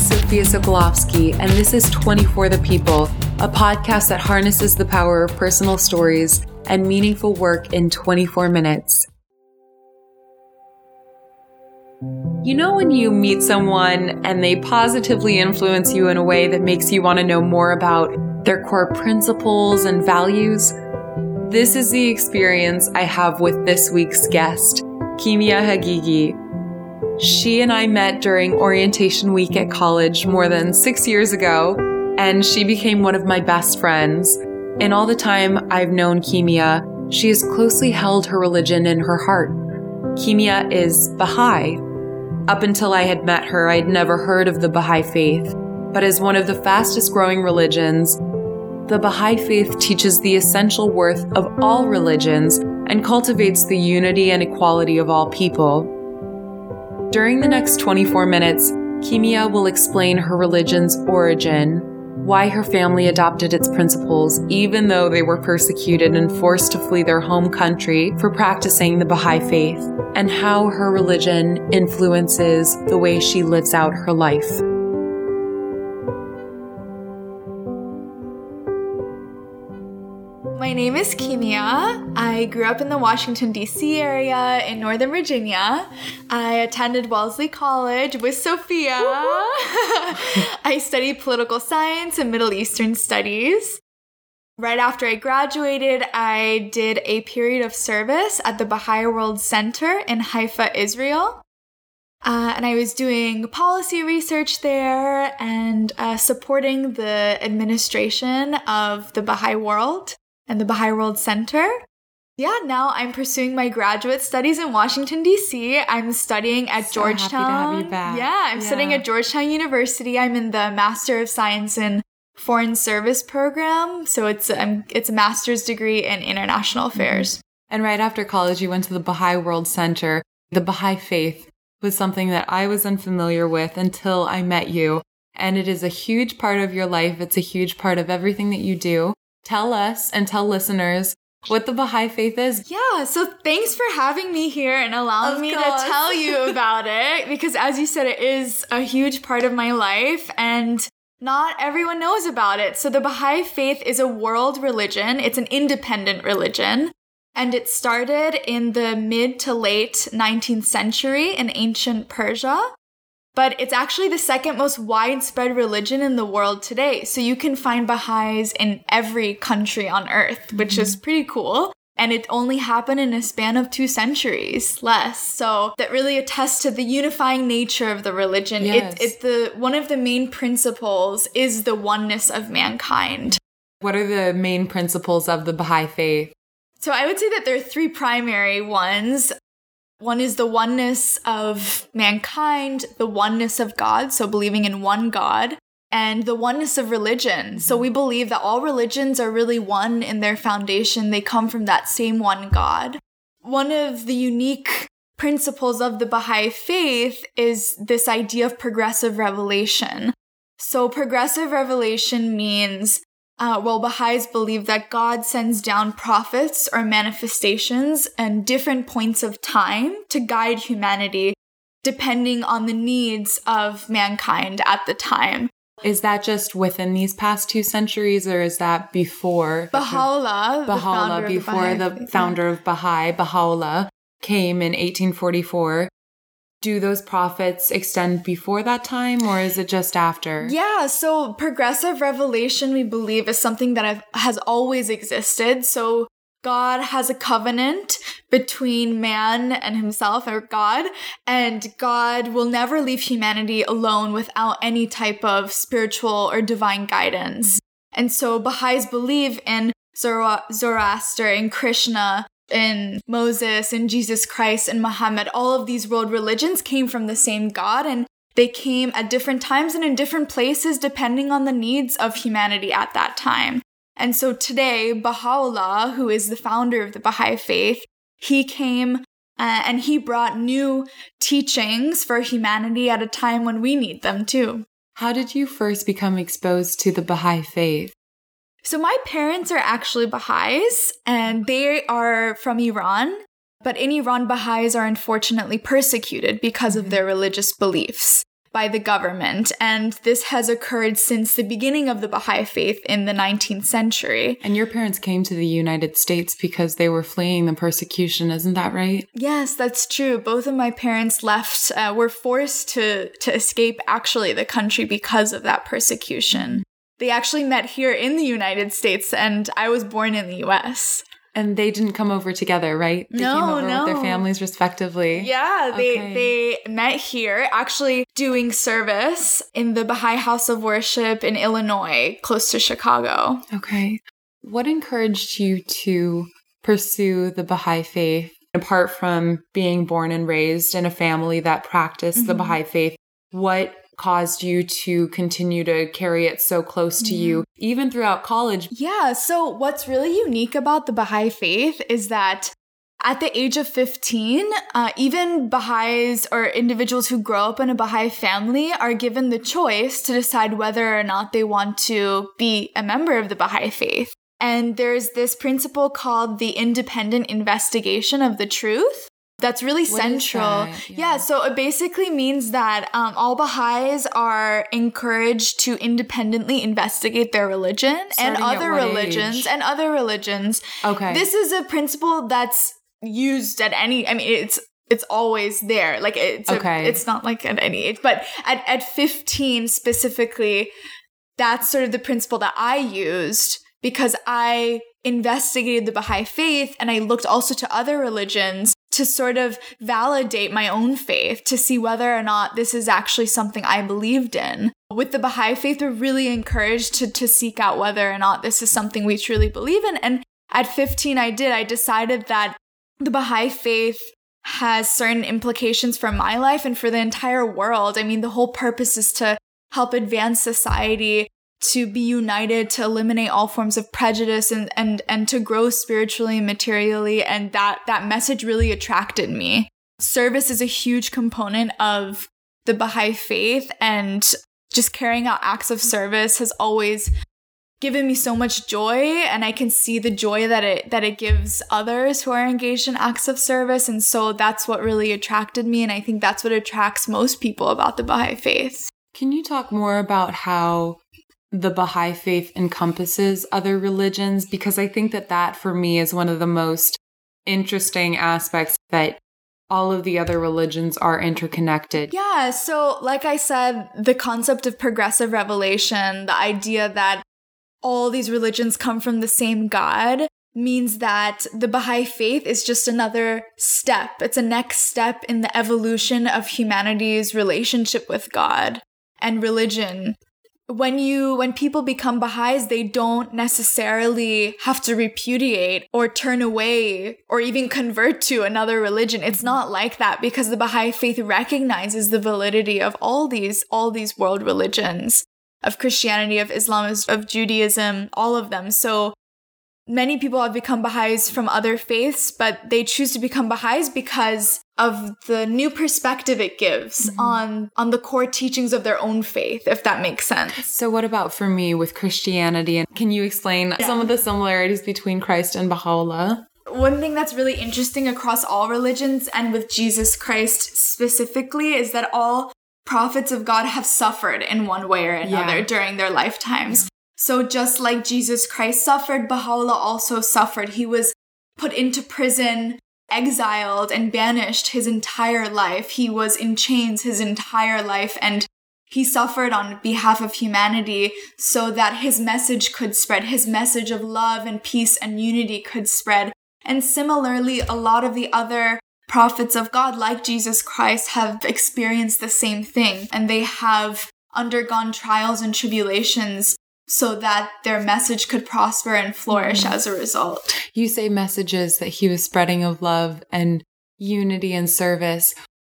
Sophia Sokolovsky, and this is 24 The People, a podcast that harnesses the power of personal stories and meaningful work in 24 minutes. You know, when you meet someone and they positively influence you in a way that makes you want to know more about their core principles and values? This is the experience I have with this week's guest, Kimia Hagigi. She and I met during orientation week at college more than six years ago, and she became one of my best friends. In all the time I've known Kimia, she has closely held her religion in her heart. Kimia is Baha'i. Up until I had met her, I'd never heard of the Baha'i faith, but as one of the fastest growing religions, the Baha'i faith teaches the essential worth of all religions and cultivates the unity and equality of all people. During the next 24 minutes, Kimia will explain her religion's origin, why her family adopted its principles even though they were persecuted and forced to flee their home country for practicing the Baha'i faith, and how her religion influences the way she lives out her life. My name is Kimia. I grew up in the Washington, D.C. area in Northern Virginia. I attended Wellesley College with Sophia. I studied political science and Middle Eastern studies. Right after I graduated, I did a period of service at the Baha'i World Center in Haifa, Israel. Uh, and I was doing policy research there and uh, supporting the administration of the Baha'i World and the Baha'i World Center. Yeah, now I'm pursuing my graduate studies in Washington, D.C. I'm studying at So Georgetown. Yeah, I'm studying at Georgetown University. I'm in the Master of Science in Foreign Service program. So it's um, it's a master's degree in international affairs. And right after college, you went to the Baha'i World Center. The Baha'i faith was something that I was unfamiliar with until I met you. And it is a huge part of your life. It's a huge part of everything that you do. Tell us and tell listeners what the Baha'i faith is. Yeah, so thanks for having me here and allowing Of me course. to tell you about it because as you said it is a huge part of my life and not everyone knows about it. So the Baha'i faith is a world religion. It's an independent religion and it started in the mid to late 19th century in ancient Persia. But it's actually the second most widespread religion in the world today. So you can find Baha'is in every country on earth, which is mm-hmm. pretty cool. And it only happened in a span of two centuries less. So that really attests to the unifying nature of the religion. Yes. It, it the one of the main principles is the oneness of mankind. What are the main principles of the Baha'i faith? So I would say that there are three primary ones. One is the oneness of mankind, the oneness of God, so believing in one God, and the oneness of religion. So we believe that all religions are really one in their foundation. They come from that same one God. One of the unique principles of the Baha'i faith is this idea of progressive revelation. So progressive revelation means uh, well, Baha'is believe that God sends down prophets or manifestations and different points of time to guide humanity depending on the needs of mankind at the time. Is that just within these past two centuries or is that before? Baha'u'llah, Baha'u'llah, the before the founder of Baha'i, Baha'u'llah, came in 1844. Do those prophets extend before that time or is it just after? Yeah, so progressive revelation, we believe, is something that have- has always existed. So God has a covenant between man and himself, or God, and God will never leave humanity alone without any type of spiritual or divine guidance. And so Baha'is believe in Zoro- Zoroaster and Krishna in Moses and Jesus Christ and Muhammad, all of these world religions came from the same God and they came at different times and in different places depending on the needs of humanity at that time. And so today, Baha'u'llah, who is the founder of the Baha'i faith, he came uh, and he brought new teachings for humanity at a time when we need them too. How did you first become exposed to the Baha'i faith? So my parents are actually Baha'is and they are from Iran. But in Iran, Baha'is are unfortunately persecuted because of their religious beliefs. by the government. And this has occurred since the beginning of the Baha'i faith in the 19th century. And your parents came to the United States because they were fleeing the persecution, isn't that right? Yes, that's true. Both of my parents left, uh, were forced to, to escape actually the country because of that persecution. They actually met here in the United States, and I was born in the US. And they didn't come over together, right? They No, came over no. with their families respectively. Yeah, they Okay. they met here actually doing service in the Baha'i House of Worship in Illinois, close to Chicago. Okay. What encouraged you to pursue the Baha'i faith apart from being born and raised in a family that practiced the Mhm. Baha'i faith? What caused you to continue to carry it so close to you, even throughout college? Yeah, so what's really unique about the Baha'i faith is that at the age of 15, uh, even Baha'is or individuals who grow up in a Baha'i family are given the choice to decide whether or not they want to be a member of the Baha'i faith. And there's this principle called the independent investigation of the truth. That's really What central. that? Yeah. Yeah. so it basically means that um, all Baha'is are encouraged to independently investigate their religion and Starting at other religions age? and other religions. Okay. This is a principle that's used at any. I mean, it's it's always there. Like it's a- it's not like at any age, but at at fifteen specifically, that's sort of the principle that I used because I investigated the Baha'i faith and I looked also to other religions to sort of validate my own faith to see whether or not this is actually something I believed in. With the Baha'i faith, we're really encouraged to, to seek out whether or not this is something we truly believe in. And at 15, I did. I decided that the Baha'i faith has certain implications for my life and for the entire world. I mean, the whole purpose is to help advance society, to be united, to eliminate all forms of prejudice and and and to grow spiritually and materially. And that that message really attracted me. Service is a huge component of the Baha'i faith and just carrying out acts of service has always given me so much joy and I can see the joy that it that it gives others who are engaged in acts of service and so that's what really attracted me and I think that's what attracts most people about the Baha'i faith. Can you talk more about how the Baha'i faith encompasses other religions? Because I think that that for me is one of the most interesting aspects that all of the other religions are interconnected. Yeah, so like I said, the concept of progressive revelation, the idea that all these religions come from the same God, means that the Baha'i faith is just another step. It's a next step in the evolution of humanity's relationship with God and religion. When you when people become Baha'is, they don't necessarily have to repudiate or turn away or even convert to another religion. It's not like that because the Baha'i faith recognizes the validity of all these all these world religions of Christianity, of Islam, of Judaism, all of them. So many people have become Baha'is from other faiths, but they choose to become Baha'is because of the new perspective it gives mm-hmm. on on the core teachings of their own faith, if that makes sense. So, what about for me with Christianity? And can you explain some of the similarities between Christ and Baha'u'llah? One thing that's really interesting across all religions and with Jesus Christ specifically is that all prophets of God have suffered in one way or another Yeah. during their lifetimes. So just like Jesus Christ suffered, Baha'u'llah also suffered. He was put into prison, exiled, and banished his entire life. He was in chains his entire life and he suffered on behalf of humanity so that his message could spread, his message of love and peace and unity could spread. And similarly, a lot of the other prophets of God, like Jesus Christ, have experienced the same thing and they have undergone trials and tribulations so that their message could prosper and flourish as a result. You say messages that he was spreading of love and unity and service.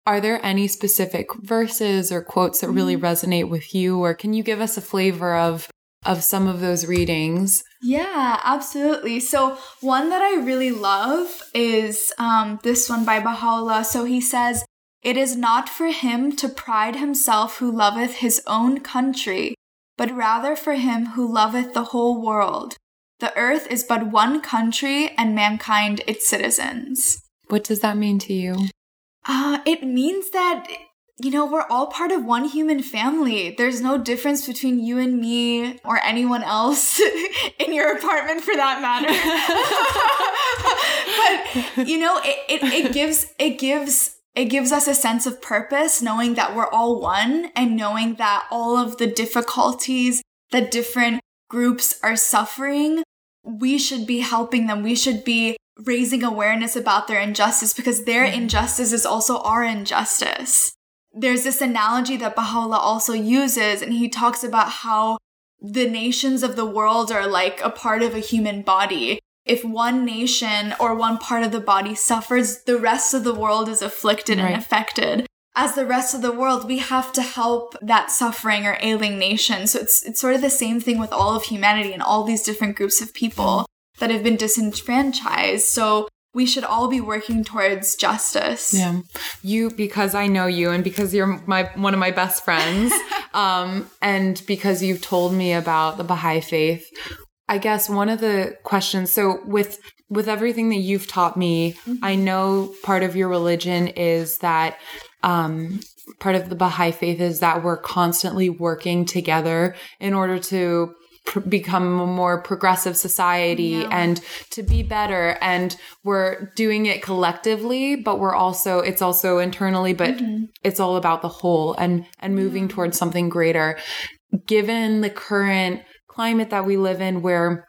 Are there any specific verses or quotes that really resonate with you, or can you give us a flavor of of some of those readings? Yeah, absolutely. So, one that I really love is um, this one by Baha'u'llah. So, he says, It is not for him to pride himself who loveth his own country, but rather for him who loveth the whole world. The earth is but one country, and mankind its citizens. What does that mean to you? Uh, it means that you know, we're all part of one human family. There's no difference between you and me or anyone else in your apartment for that matter. but you know, it, it, it gives it gives it gives us a sense of purpose knowing that we're all one and knowing that all of the difficulties that different groups are suffering, we should be helping them. We should be raising awareness about their injustice because their mm-hmm. injustice is also our injustice there's this analogy that Baha'u'llah also uses, and he talks about how the nations of the world are like a part of a human body. If one nation or one part of the body suffers, the rest of the world is afflicted right. and affected. As the rest of the world, we have to help that suffering or ailing nation. So it's it's sort of the same thing with all of humanity and all these different groups of people that have been disenfranchised. So we should all be working towards justice. Yeah. You because I know you and because you're my one of my best friends um and because you've told me about the Baha'i faith. I guess one of the questions so with with everything that you've taught me, mm-hmm. I know part of your religion is that um part of the Baha'i faith is that we're constantly working together in order to pr- become a more progressive society yeah. and to be better and we're doing it collectively but we're also it's also internally but mm-hmm. it's all about the whole and and moving towards something greater given the current climate that we live in where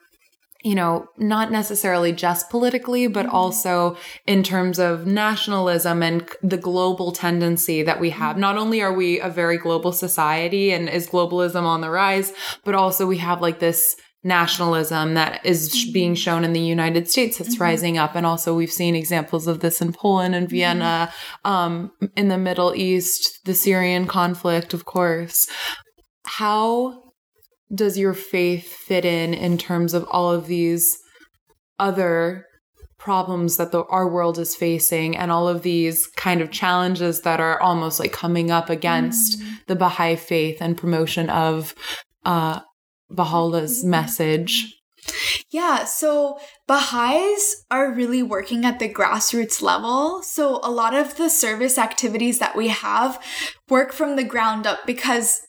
you know, not necessarily just politically, but mm-hmm. also in terms of nationalism and the global tendency that we have. Not only are we a very global society and is globalism on the rise, but also we have like this nationalism that is mm-hmm. being shown in the United States that's mm-hmm. rising up. And also we've seen examples of this in Poland and Vienna, mm-hmm. um, in the Middle East, the Syrian conflict, of course. How does your faith fit in in terms of all of these other problems that the, our world is facing and all of these kind of challenges that are almost like coming up against mm. the Baha'i faith and promotion of uh, Baha'u'llah's mm. message? Yeah, so Baha'is are really working at the grassroots level. So a lot of the service activities that we have work from the ground up because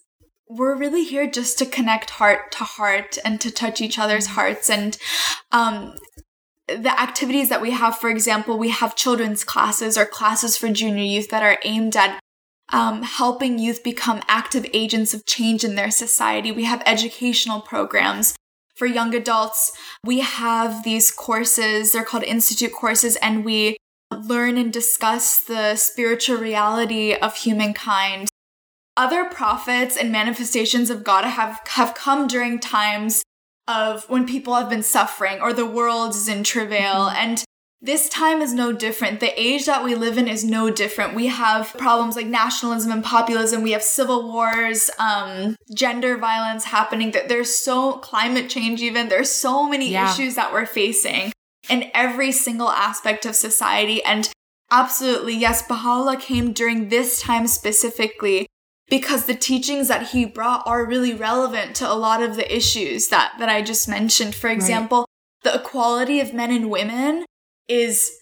we're really here just to connect heart to heart and to touch each other's hearts. And um, the activities that we have for example we have children's classes or classes for junior youth that are aimed at um, helping youth become active agents of change in their society. We have educational programs for young adults. We have these courses. They're called institute courses and we learn and discuss the spiritual reality of humankind other prophets and manifestations of God have, have come during times of when people have been suffering or the world is in travail. Mm-hmm. And this time is no different. The age that we live in is no different. We have problems like nationalism and populism. We have civil wars, um, gender violence happening. That there's so climate change. Even there's so many yeah. issues that we're facing in every single aspect of society. And absolutely, yes, Baha'u'llah came during this time specifically because the teachings that he brought are really relevant to a lot of the issues that that I just mentioned. For example, right. the equality of men and women is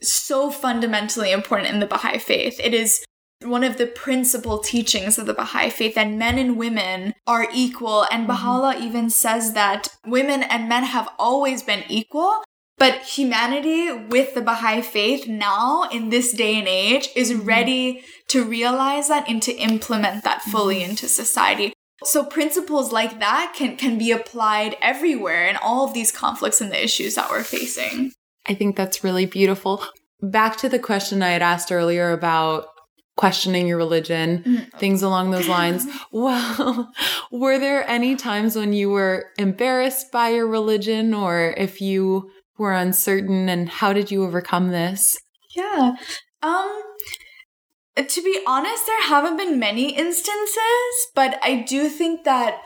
so fundamentally important in the Baha'i faith. It is one of the principal teachings of the Baha'i faith and men and women are equal. And mm-hmm. Baha'u'llah even says that women and men have always been equal, but humanity with the Baha'i faith now in this day and age is mm-hmm. ready to realize that and to implement that fully mm-hmm. into society. So principles like that can, can be applied everywhere in all of these conflicts and the issues that we're facing. I think that's really beautiful. Back to the question I had asked earlier about questioning your religion, mm-hmm. things along those lines. well, were there any times when you were embarrassed by your religion or if you were uncertain and how did you overcome this? Yeah. Um to be honest, there haven't been many instances, but I do think that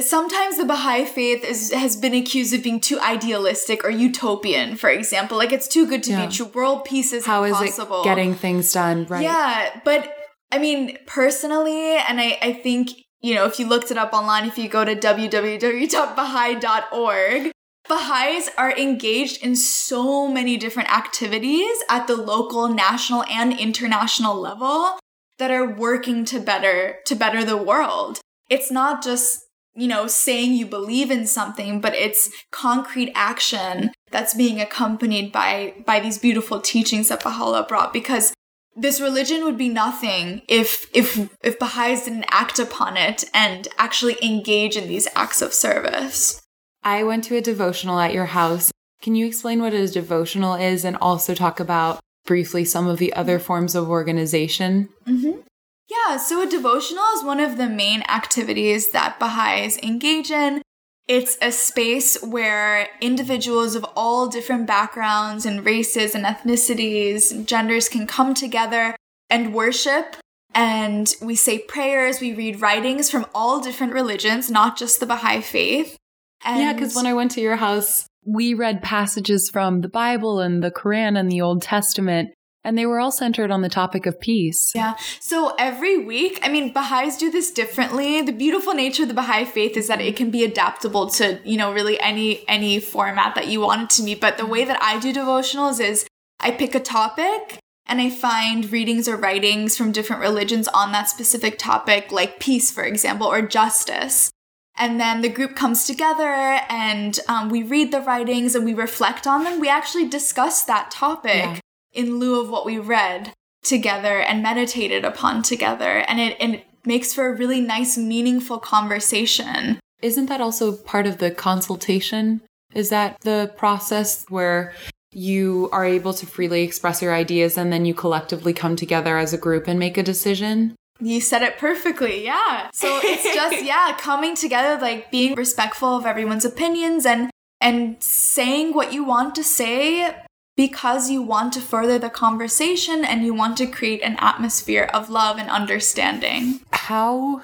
sometimes the Baha'i faith is, has been accused of being too idealistic or utopian, for example. Like it's too good to yeah. be true. World peace is How impossible. Is it getting things done, right? Yeah, but I mean, personally, and I, I think, you know, if you looked it up online, if you go to www.baha'i.org, Baha'is are engaged in so many different activities at the local, national, and international level. that are working to better to better the world. It's not just you know, saying you believe in something, but it's concrete action that's being accompanied by by these beautiful teachings that Baha'u'llah brought because this religion would be nothing if if if Baha'is didn't act upon it and actually engage in these acts of service. I went to a devotional at your house. Can you explain what a devotional is and also talk about briefly some of the other forms of organization? Mm-hmm. Yeah, so a devotional is one of the main activities that Baha'is engage in. It's a space where individuals of all different backgrounds and races and ethnicities and genders can come together and worship. And we say prayers, we read writings from all different religions, not just the Baha'i faith. And yeah, because when I went to your house, we read passages from the Bible and the Quran and the Old Testament. And they were all centered on the topic of peace. Yeah. So every week, I mean, Baha'is do this differently. The beautiful nature of the Baha'i faith is that it can be adaptable to, you know, really any any format that you want it to be. But the way that I do devotionals is I pick a topic and I find readings or writings from different religions on that specific topic, like peace, for example, or justice. And then the group comes together and um, we read the writings and we reflect on them. We actually discuss that topic. Yeah in lieu of what we read together and meditated upon together. And it, and it makes for a really nice, meaningful conversation. Isn't that also part of the consultation? Is that the process where you are able to freely express your ideas and then you collectively come together as a group and make a decision? You said it perfectly, yeah. So it's just, yeah, coming together, like being respectful of everyone's opinions and and saying what you want to say because you want to further the conversation and you want to create an atmosphere of love and understanding. How,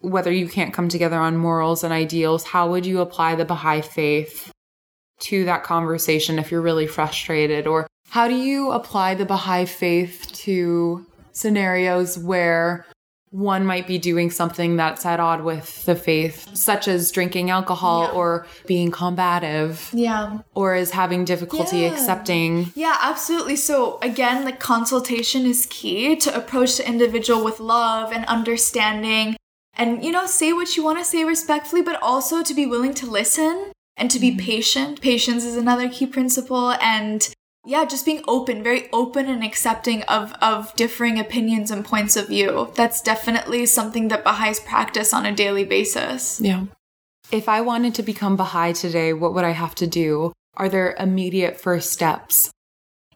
whether you can't come together on morals and ideals, how would you apply the Baha'i faith to that conversation if you're really frustrated? Or how do you apply the Baha'i faith to scenarios where one might be doing something that's at odds with the faith, such as drinking alcohol yeah. or being combative. Yeah. Or is having difficulty yeah. accepting. Yeah, absolutely. So, again, the consultation is key to approach the individual with love and understanding and, you know, say what you want to say respectfully, but also to be willing to listen and to be mm-hmm. patient. Patience is another key principle. And yeah, just being open, very open and accepting of of differing opinions and points of view. That's definitely something that Baha'is practice on a daily basis. Yeah. If I wanted to become Baha'i today, what would I have to do? Are there immediate first steps?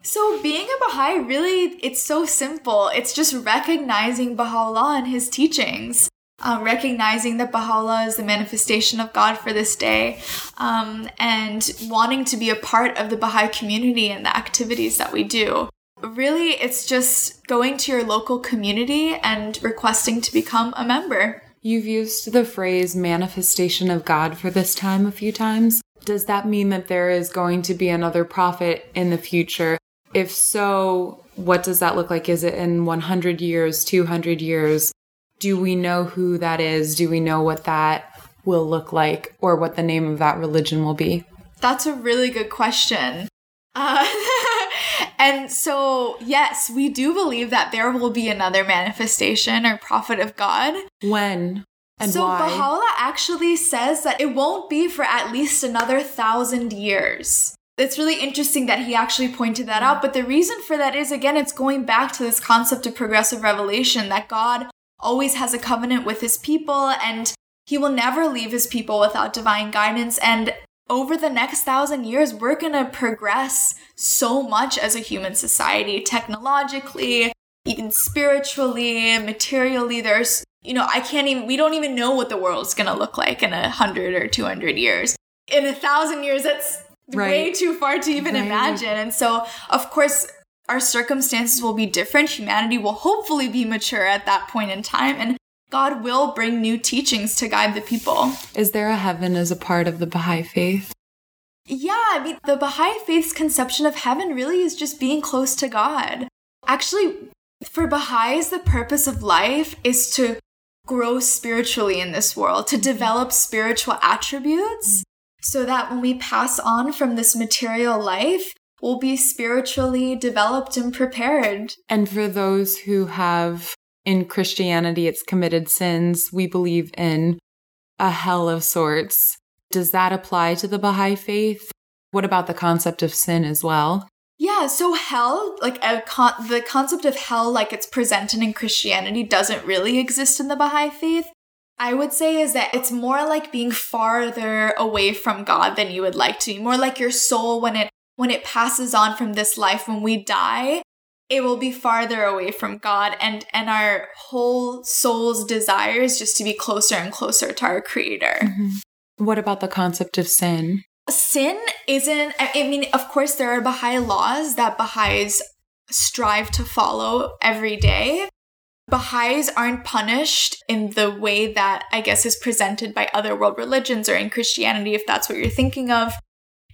So being a Baha'i really it's so simple. It's just recognizing Baha'u'llah and his teachings um, recognizing that Baha'u'llah is the manifestation of God for this day, um, and wanting to be a part of the Baha'i community and the activities that we do. Really, it's just going to your local community and requesting to become a member. You've used the phrase manifestation of God for this time a few times. Does that mean that there is going to be another prophet in the future? If so, what does that look like? Is it in 100 years, 200 years? Do we know who that is? Do we know what that will look like or what the name of that religion will be? That's a really good question. Uh, and so, yes, we do believe that there will be another manifestation or prophet of God. When? And so why? Baha'u'llah actually says that it won't be for at least another thousand years. It's really interesting that he actually pointed that out. But the reason for that is, again, it's going back to this concept of progressive revelation that God always has a covenant with his people and he will never leave his people without divine guidance. And over the next thousand years, we're going to progress so much as a human society, technologically, even spiritually, materially. There's, you know, I can't even, we don't even know what the world's going to look like in a hundred or 200 years. In a thousand years, that's right. way too far to even right. imagine. And so, of course, our circumstances will be different. Humanity will hopefully be mature at that point in time, and God will bring new teachings to guide the people. Is there a heaven as a part of the Baha'i faith? Yeah, I mean, the Baha'i faith's conception of heaven really is just being close to God. Actually, for Baha'is, the purpose of life is to grow spiritually in this world, to develop spiritual attributes, so that when we pass on from this material life, will be spiritually developed and prepared. And for those who have in Christianity, it's committed sins. We believe in a hell of sorts. Does that apply to the Baha'i faith? What about the concept of sin as well? Yeah, so hell, like con- the concept of hell, like it's presented in Christianity, doesn't really exist in the Baha'i faith. I would say is that it's more like being farther away from God than you would like to be. More like your soul when it when it passes on from this life when we die, it will be farther away from God and and our whole soul's desire is just to be closer and closer to our creator. Mm-hmm. What about the concept of sin? Sin isn't I mean of course there are Baha'i laws that Baha'is strive to follow every day. Baha'is aren't punished in the way that I guess is presented by other world religions or in Christianity if that's what you're thinking of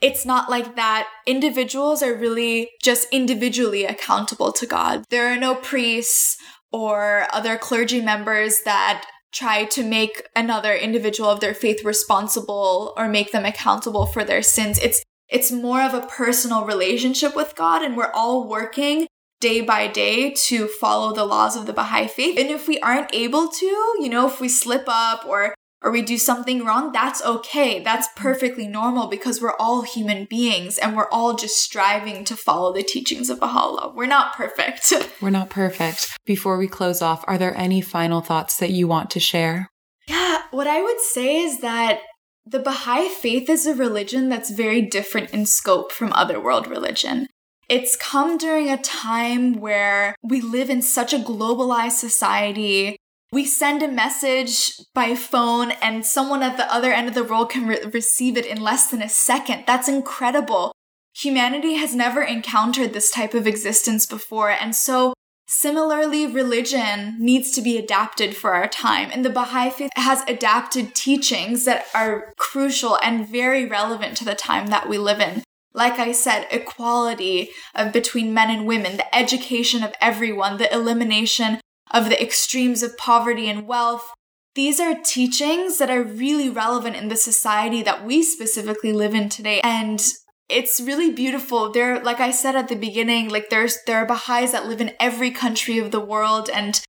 it's not like that. Individuals are really just individually accountable to God. There are no priests or other clergy members that try to make another individual of their faith responsible or make them accountable for their sins. It's it's more of a personal relationship with God and we're all working day by day to follow the laws of the Baha'i faith. And if we aren't able to, you know, if we slip up or or we do something wrong, that's okay. That's mm-hmm. perfectly normal because we're all human beings and we're all just striving to follow the teachings of Baha'u'llah. We're not perfect. We're not perfect. Before we close off, are there any final thoughts that you want to share? Yeah, what I would say is that the Baha'i faith is a religion that's very different in scope from other world religion. It's come during a time where we live in such a globalized society we send a message by phone and someone at the other end of the world can re- receive it in less than a second. That's incredible. Humanity has never encountered this type of existence before, and so Similarly, religion needs to be adapted for our time, and the Baha'i faith has adapted teachings that are crucial and very relevant to the time that we live in. Like I said, equality of between men and women, the education of everyone, the elimination of the extremes of poverty and wealth. These are teachings that are really relevant in the society that we specifically live in today. And it's really beautiful. There, like I said at the beginning, like there's there are Baha'is that live in every country of the world, and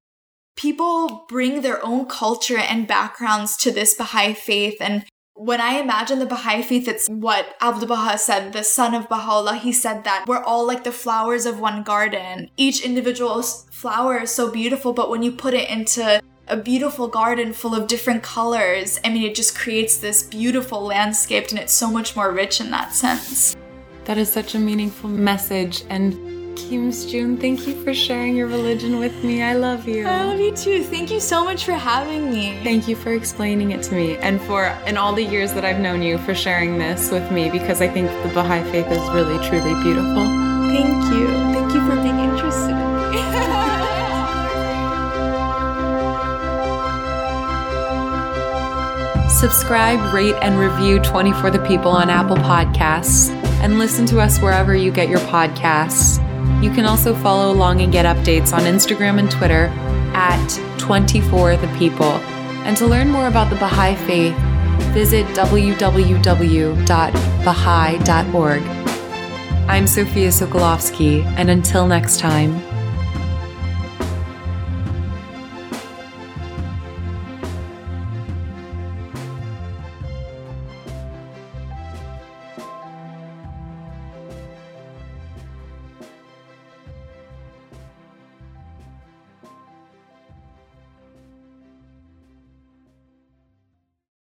people bring their own culture and backgrounds to this Baha'i faith. And when I imagine the Baha'i faith, it's what Abdul Baha said, the son of Baha'u'llah. He said that we're all like the flowers of one garden. Each individual flower is so beautiful, but when you put it into a beautiful garden full of different colors, I mean, it just creates this beautiful landscape and it's so much more rich in that sense. That is such a meaningful message. And Kim June, thank you for sharing your religion with me. I love you. I love you too. Thank you so much for having me. Thank you for explaining it to me and for, in all the years that I've known you, for sharing this with me because I think the Baha'i faith is really, truly beautiful. Thank you. Thank you for being interested in me. Subscribe, rate, and review 24 The People on Apple Podcasts and listen to us wherever you get your podcasts. You can also follow along and get updates on Instagram and Twitter at 24 The People. And to learn more about the Baha'i Faith, visit www.baha'i.org. I'm Sophia Sokolovsky, and until next time,